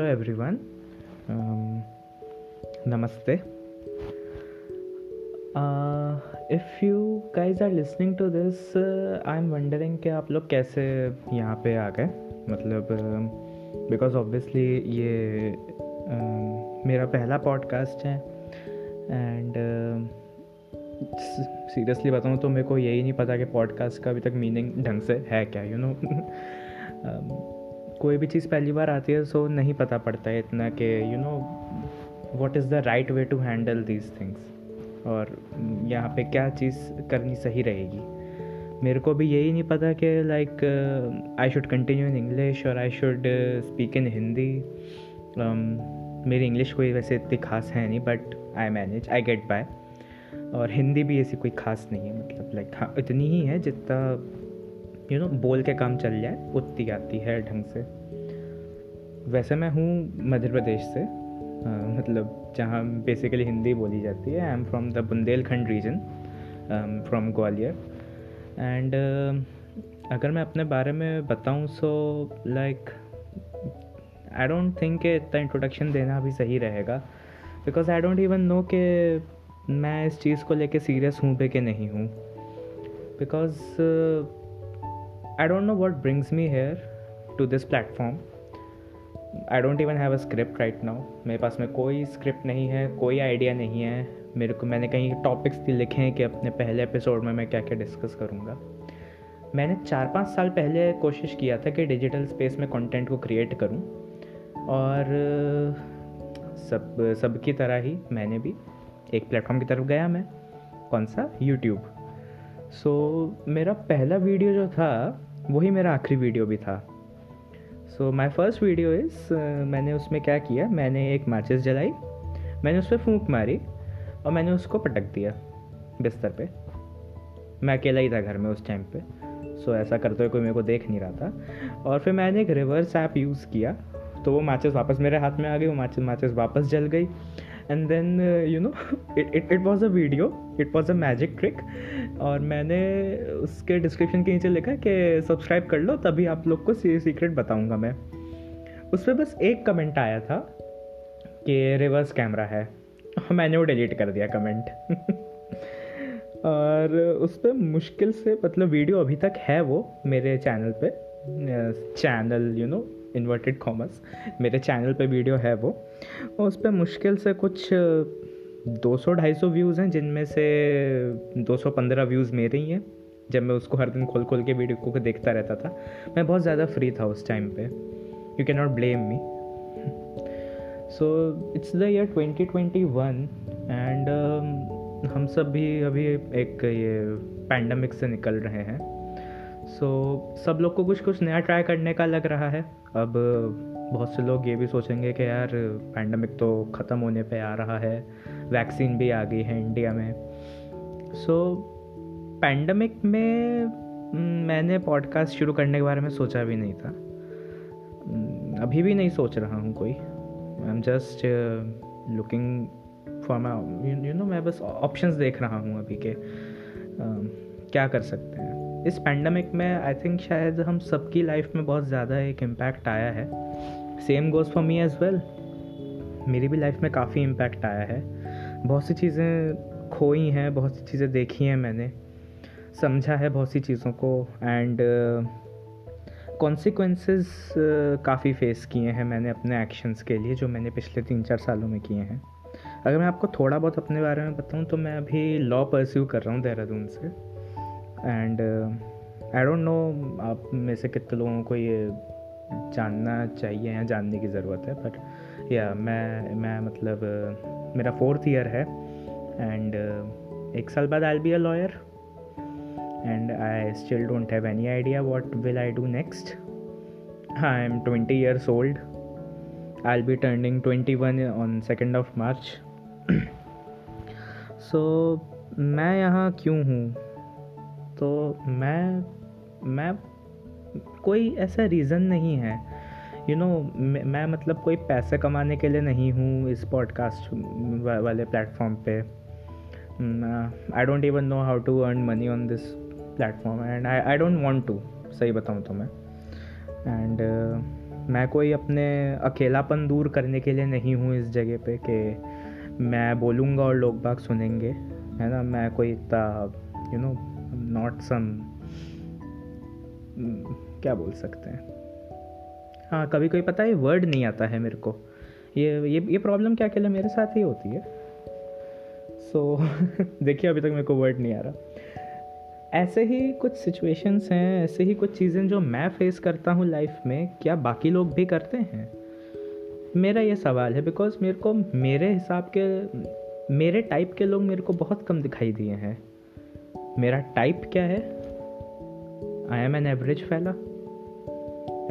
everyone. Um, namaste. Uh, if you guys are listening to this, uh, I'm कि आप लोग कैसे यहाँ पे आ गए मतलब बिकॉज़ ऑब्वियसली ये uh, मेरा पहला पॉडकास्ट है एंड सीरियसली बताऊँ तो मेरे को यही नहीं पता कि पॉडकास्ट का अभी तक मीनिंग ढंग से है क्या यू you नो know? कोई भी चीज़ पहली बार आती है सो नहीं पता पड़ता है इतना कि you know what is the right way to handle these things और यहाँ पे क्या चीज़ करनी सही रहेगी? मेरे को भी यही नहीं पता कि like I should continue in English और I should speak in Hindi मेरी इंग्लिश कोई वैसे इतनी खास है नहीं but I manage I get by और हिंदी भी ऐसी कोई खास नहीं है मतलब लाइक हाँ इतनी ही है जितना यू नो बोल के काम चल जाए उतनी आती है ढंग से। वैसे मैं हूँ मध्य प्रदेश से आ, मतलब जहाँ बेसिकली हिंदी बोली जाती है। I am from the Bundelkhand region from Gwalior. And अगर मैं अपने बारे में बताऊँ so like I don't think इतना इंट्रोडक्शन देना भी सही रहेगा। Because I don't even know कि मैं इस चीज़ को लेके सीरियस हूँ पे कि नहीं हूँ। Because I don't know what brings me here to this platform. I don't even have a script right now मेरे पास में कोई स्क्रिप्ट नहीं है, कोई आइडिया नहीं है। मेरे को, मैंने कहीं टॉपिक्स भी लिखे हैं कि अपने पहले एपिसोड में मैं क्या क्या डिस्कस करूँगा। मैंने चार पाँच साल पहले कोशिश किया था कि डिजिटल स्पेस में कंटेंट को क्रिएट करूँ। और, सब, सबकी तरह ही मैंने भी एक प्लेटफॉर्म की तरफ़ गया मैं। कौन सा? यूट्यूब सो so, मेरा पहला वीडियो जो था वही मेरा आखिरी वीडियो भी था। So my first video is मैंने उसमें क्या किया मैंने एक माचिस जलाई मैंने उस पर फूंक मारी और मैंने उसको पटक दिया बिस्तर पे। मैं अकेला ही था घर में उस टाइम पे। सो so, ऐसा करते हुए कोई मेरे को देख नहीं रहा था। और फिर मैंने एक रिवर्स ऐप यूज़ किया तो वो माचिस वापस मेरे हाथ में आ गई वो माचिस माचिस वापस जल गई। And then you know it it it was a video it was a magic trick और मैंने उसके डिस्क्रिप्शन के नीचे लिखा कि सब्सक्राइब कर लो, तभी आप लोग को सीक्रेट बताऊँगा मैं। उस पर बस एक कमेंट आया था कि रिवर्स कैमरा है। मैंने वो डिलीट कर दिया कमेंट और उस पर मुश्किल से मतलब वीडियो अभी तक है वो मेरे चैनल पे। Channel you know inverted commerce मेरे चैनल पे वीडियो है वो। और उस पर मुश्किल से कुछ 200-250 व्यूज़ हैं, जिनमें से 215 व्यूज़ मेरे ही हैं, जब मैं उसको हर दिन खोल खोल के वीडियो को देखता रहता था। मैं बहुत ज़्यादा फ्री था उस टाइम पे। You can not blame me so it's the year 2021 and हम सब भी अभी एक ये पैंडमिक से निकल रहे हैं। सो so, सब लोग को कुछ कुछ नया ट्राई करने का लग रहा है। अब बहुत से लोग ये भी सोचेंगे कि यार पैंडमिक तो ख़त्म होने पे आ रहा है। वैक्सीन भी आ गई है इंडिया में। सो so, पैंडमिक में मैंने पॉडकास्ट शुरू करने के बारे में सोचा भी नहीं था। अभी भी नहीं सोच रहा हूँ कोई। I am just looking for my you know मैं बस ऑप्शंस देख रहा हूँ अभी के। uh, क्या कर सकते हैं? इस पैंडमिक में आई थिंक शायद हम सबकी लाइफ में बहुत ज़्यादा एक इम्पैक्ट आया है। Same goes for me as well मेरी भी लाइफ में काफ़ी इम्पैक्ट आया है। बहुत सी चीज़ें खोई हैं बहुत सी चीज़ें देखी हैं मैंने। समझा है बहुत सी चीज़ों को एंड कॉन्सिक्वेंसेस uh, uh, काफ़ी फेस किए हैं मैंने अपने एक्शंस के लिए जो मैंने पिछले तीन चार सालों में किए हैं। अगर मैं आपको थोड़ा बहुत अपने बारे में बताऊँ तो मैं अभी लॉ परस्यू कर रहा हूँ देहरादून से। एंड आई डोंट नो आप में से कितने लोगों को ये जानना चाहिए या जानने की ज़रूरत है बट या मैं मैं मतलब uh, मेरा फोर्थ ईयर है एंड uh, एक साल बाद I be a lawyer and I still don't have any idea what will I do next I am twenty years old I'll be turning twenty one on second of March so मैं यहाँ क्यों हूँ? तो मैं मैं कोई ऐसा reason नहीं है। यू you नो know, मैं मतलब कोई पैसे कमाने के लिए नहीं हूँ इस पॉडकास्ट वाले प्लेटफॉर्म पे। I don't even know how to earn money on this platform and I I don't want to सही बताऊँ तो मैं। एंड मैं कोई अपने अकेलापन दूर करने के लिए नहीं हूँ इस जगह पे कि मैं बोलूँगा और लोग बाग सुनेंगे है ना? मैं कोई इतना यू नो नॉट सम क्या बोल सकते हैं? हाँ कभी कोई पता है वर्ड नहीं आता है मेरे को। ये ये ये प्रॉब्लम क्या अकेले मेरे साथ ही होती है? सो so, देखिए अभी तक मेरे को वर्ड नहीं आ रहा। ऐसे ही कुछ सिचुएशंस हैं ऐसे ही कुछ चीज़ें जो मैं फेस करता हूँ लाइफ में क्या बाकी लोग भी करते हैं? मेरा ये सवाल है बिकॉज़ मेरे को मेरे हिसाब के मेरे टाइप के लोग मेरे को बहुत कम दिखाई दिए हैं। मेरा टाइप क्या है? I am an average fella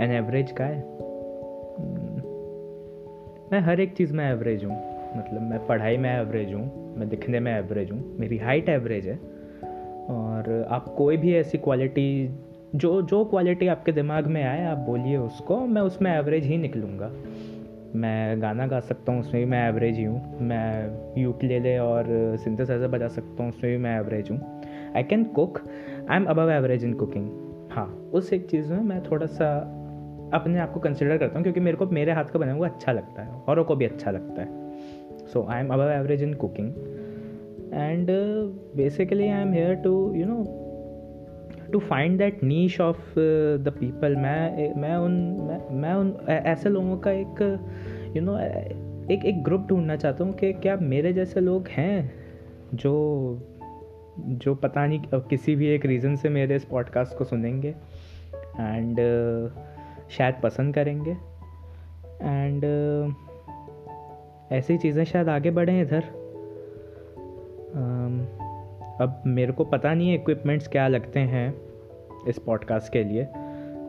an average का है मैं हर एक चीज़ में एवरेज हूँ. मतलब मैं पढ़ाई में एवरेज हूँ. मैं दिखने में एवरेज हूँ. मेरी हाइट एवरेज है. और आप कोई भी ऐसी क्वालिटी जो जो क्वालिटी आपके दिमाग में आए, आप बोलिए उसको, मैं उसमें एवरेज ही निकलूँगा. मैं गाना गा सकता हूँ, उसमें भी मैं एवरेज ही हूँ. मैं यूक ले ले और सिंथेसाइजर बजा सकता हूँ, उसमें भी मैं एवरेज हूँ. I can cook I am above average in cooking हाँ उस एक चीज़ में मैं थोड़ा सा अपने आप को कंसिडर करता हूँ क्योंकि मेरे को मेरे हाथ का बना हुआ अच्छा लगता है औरों को भी अच्छा लगता है। So I am above average in cooking and basically I am here to you know to find that niche of the people मैं मैं उन मैं, मैं उन ऐसे लोगों का एक यू you नो know, एक एक ग्रुप ढूंढना चाहता हूँ कि क्या मेरे जैसे लोग हैं जो जो पता नहीं किसी भी एक रीज़न से मेरे इस पॉडकास्ट को सुनेंगे। एंड uh, शायद पसंद करेंगे। एंड uh, ऐसी चीज़ें शायद आगे बढ़ें इधर। um, अब मेरे को पता नहीं है इक्विपमेंट्स क्या लगते हैं इस पॉडकास्ट के लिए।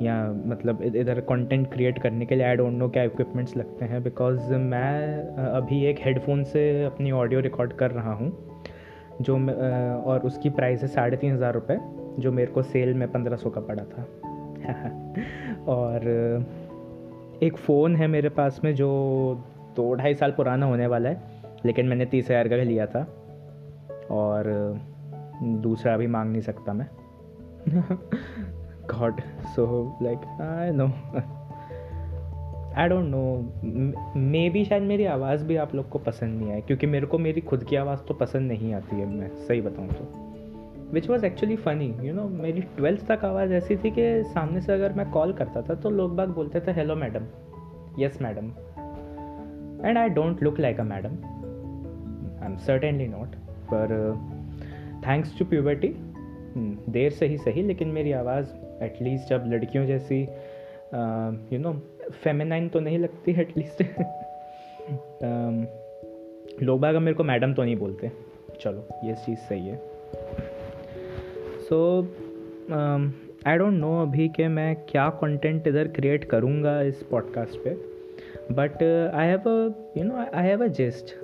या मतलब इधर कंटेंट क्रिएट करने के लिए आई डोंट नो क्या इक्विपमेंट्स लगते हैं बिकॉज़ मैं अभी एक हेडफोन से अपनी ऑडियो रिकॉर्ड कर रहा हूँ। जो और उसकी प्राइस है साढ़े तीन हज़ार रुपये जो मेरे को सेल में पंद्रह सौ का पड़ा था। और एक फ़ोन है मेरे पास में जो दो ढाई साल पुराना होने वाला है, लेकिन मैंने तीस हज़ार का लिया था। और, दूसरा भी मांग नहीं सकता मैं। God so like I know I don't know maybe शायद मेरी आवाज़ भी आप लोग को पसंद नहीं आए क्योंकि मेरे को मेरी खुद की आवाज़ तो पसंद नहीं आती है, मैं सही बताऊँ तो। Which was actually funny you know मेरी ट्वेल्थ तक आवाज़ ऐसी थी कि सामने से अगर मैं कॉल करता था तो लोग बाग बोलते थे hello madam yes madam and I don't look like a madam I am certainly not पर थैंक्स टू प्यूबर्टी देर से ही सही, लेकिन मेरी आवाज़ एटलीस्ट जब लड़कियों जैसी यू नो फेमिनाइन तो नहीं लगती एटलीस्ट um, लोग बाग मेरे को मैडम तो नहीं बोलते। चलो ये चीज़ सही है। सो आई डोंट नो अभी कि मैं क्या कंटेंट इधर क्रिएट करूँगा इस पॉडकास्ट पे। But I have a you know I have a gist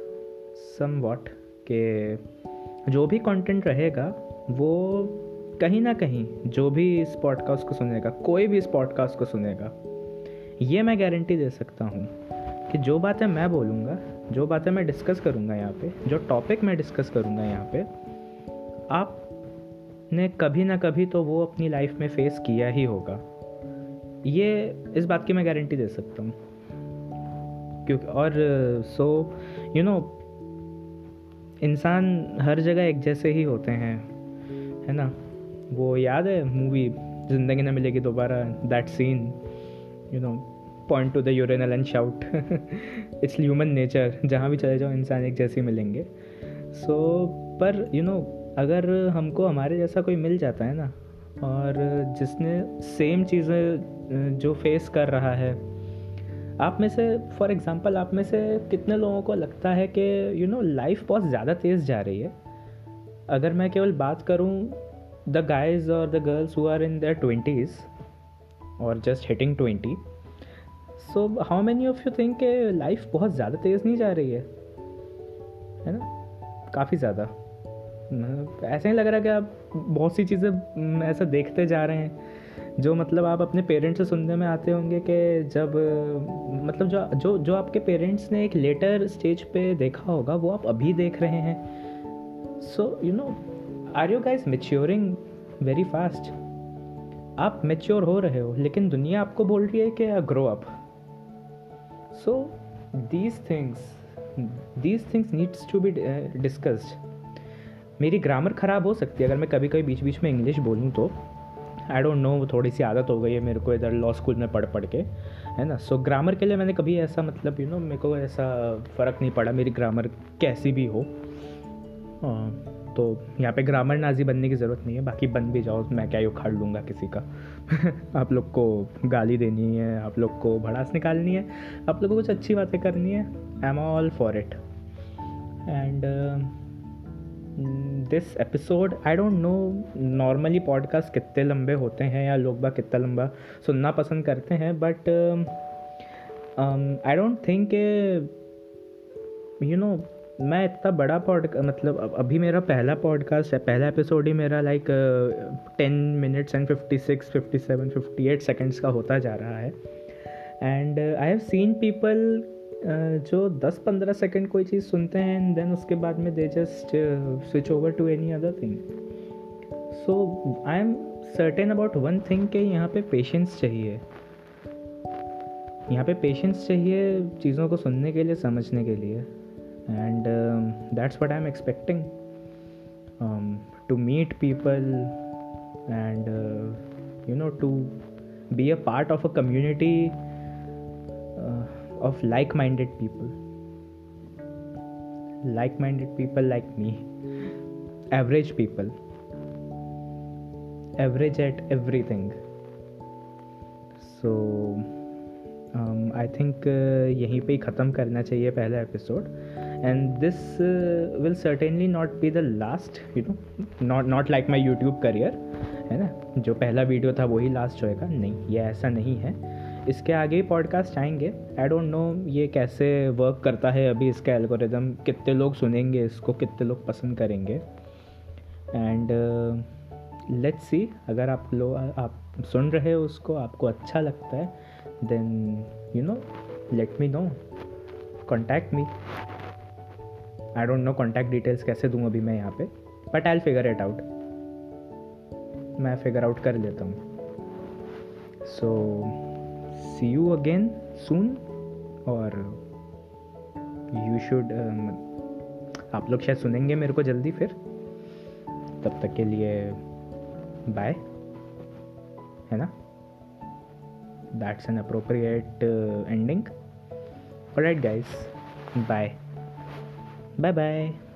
somewhat के जो भी कंटेंट रहेगा वो कहीं ना कहीं जो भी इस पॉडकास्ट को सुनेगा कोई भी इस पॉडकास्ट को सुनेगा ये मैं गारंटी दे सकता हूँ कि जो बातें मैं बोलूँगा, जो बातें मैं डिस्कस करूँगा यहाँ पे, जो टॉपिक मैं डिस्कस करूँगा यहाँ पे, आप ने कभी ना कभी तो वो अपनी लाइफ में फेस किया ही होगा। ये इस बात की मैं गारंटी दे सकता हूँ। क्योंकि और सो यू नो इंसान हर जगह एक जैसे ही होते हैं, है ना? वो याद है मूवी ज़िंदगी ना मिलेगी दोबारा that scene you know point to the urinal and shout it's human nature जहाँ भी चले जाओ इंसान एक जैसे मिलेंगे। सो so, पर यू you नो know, अगर हमको हमारे जैसा कोई मिल जाता है ना और जिसने सेम चीज़ें जो फेस कर रहा है आप में से फॉर एग्ज़ाम्पल आप में से कितने लोगों को लगता है कि यू नो लाइफ बहुत ज़्यादा तेज़ जा रही है? अगर मैं केवल बात करूँ द गाइज़ और the girls who are in their twenties और just hitting twenty so how many of you think के लाइफ बहुत ज़्यादा तेज़ नहीं जा रही है? है ना? काफ़ी ज़्यादा। ऐसा ही लग रहा है कि आप बहुत सी चीज़ें ऐसा देखते जा रहे हैं, जो मतलब आप अपने पेरेंट्स से सुनने में आते होंगे कि जब मतलब जो जो जो आपके पेरेंट्स ने एक लेटर स्टेज पे देखा होगा, वो आप अभी देख रहे हैं। So you know are you guys maturing very fast आप मेच्योर हो रहे हो लेकिन दुनिया आपको बोल रही है कि grow up so these things these things needs to be discussed मेरी ग्रामर ख़राब हो सकती है अगर मैं कभी कभी बीच बीच में इंग्लिश बोलूँ तो। आई डोंट नो थोड़ी सी आदत हो गई है मेरे को इधर लॉ स्कूल में पढ़ पढ़ के है ना? सो so, ग्रामर के लिए मैंने कभी ऐसा मतलब यू you नो know, मेरे को ऐसा फ़र्क नहीं पड़ा मेरी ग्रामर कैसी भी हो। आ, तो यहाँ पे ग्रामर नाजी बनने की ज़रूरत नहीं है, बाकी बन भी जाओ, मैं क्या उखाड़ लूँगा किसी का। आप लोग को गाली देनी है, आप लोग को भड़ास निकालनी है, आप लोग को कुछ अच्छी बातें करनी है I am all for it and this episode I don't know normally podcast कितने लंबे होते हैं या लोग बाग कितना लंबा सुनना पसंद करते हैं but I don't think you know मैं इतना बड़ा पॉड मतलब अभी मेरा पहला पॉडकास्ट है, पहला एपिसोड ही मेरा like ten minutes and fifty six fifty seven fifty eight seconds का होता जा रहा है। And I have seen people जो दस पंद्रह सेकेंड कोई चीज़ सुनते हैं एंड देन उसके बाद में they just switch over to any other thing so I am certain about one thing कि यहाँ पे पेशेंस चाहिए। यहाँ पे पेशेंस चाहिए चीज़ों को सुनने के लिए, समझने के लिए। That's what I am expecting to meet people and you know to be a part of a community of like minded people. Like minded people like me. Average people. Average at everything. So I think यहीं पे ही ख़त्म करना चाहिए पहला episode and this will certainly not be the last you know not not like my YouTube career है ना? जो पहला वीडियो था, वही लास्ट होएगा नहीं, ये ऐसा नहीं है। इसके आगे ही पॉडकास्ट आएँगे। आई डोंट नो ये कैसे वर्क करता है अभी इसका एल्गोरिदम कितने लोग सुनेंगे इसको, कितने लोग पसंद करेंगे। एंड लेट्स सी अगर आप लोग आप सुन रहे हो उसको, आपको अच्छा लगता है then you know let me know contact me I don't know contact details कैसे दूँ अभी मैं यहाँ पे but I figure it out मैं फिगर आउट कर लेता हूँ. So see you again soon और यू शुड um, आप लोग शायद सुनेंगे मेरे को जल्दी फिर. तब तक के लिए बाय है ना? That's an appropriate ending right guys bye bye bye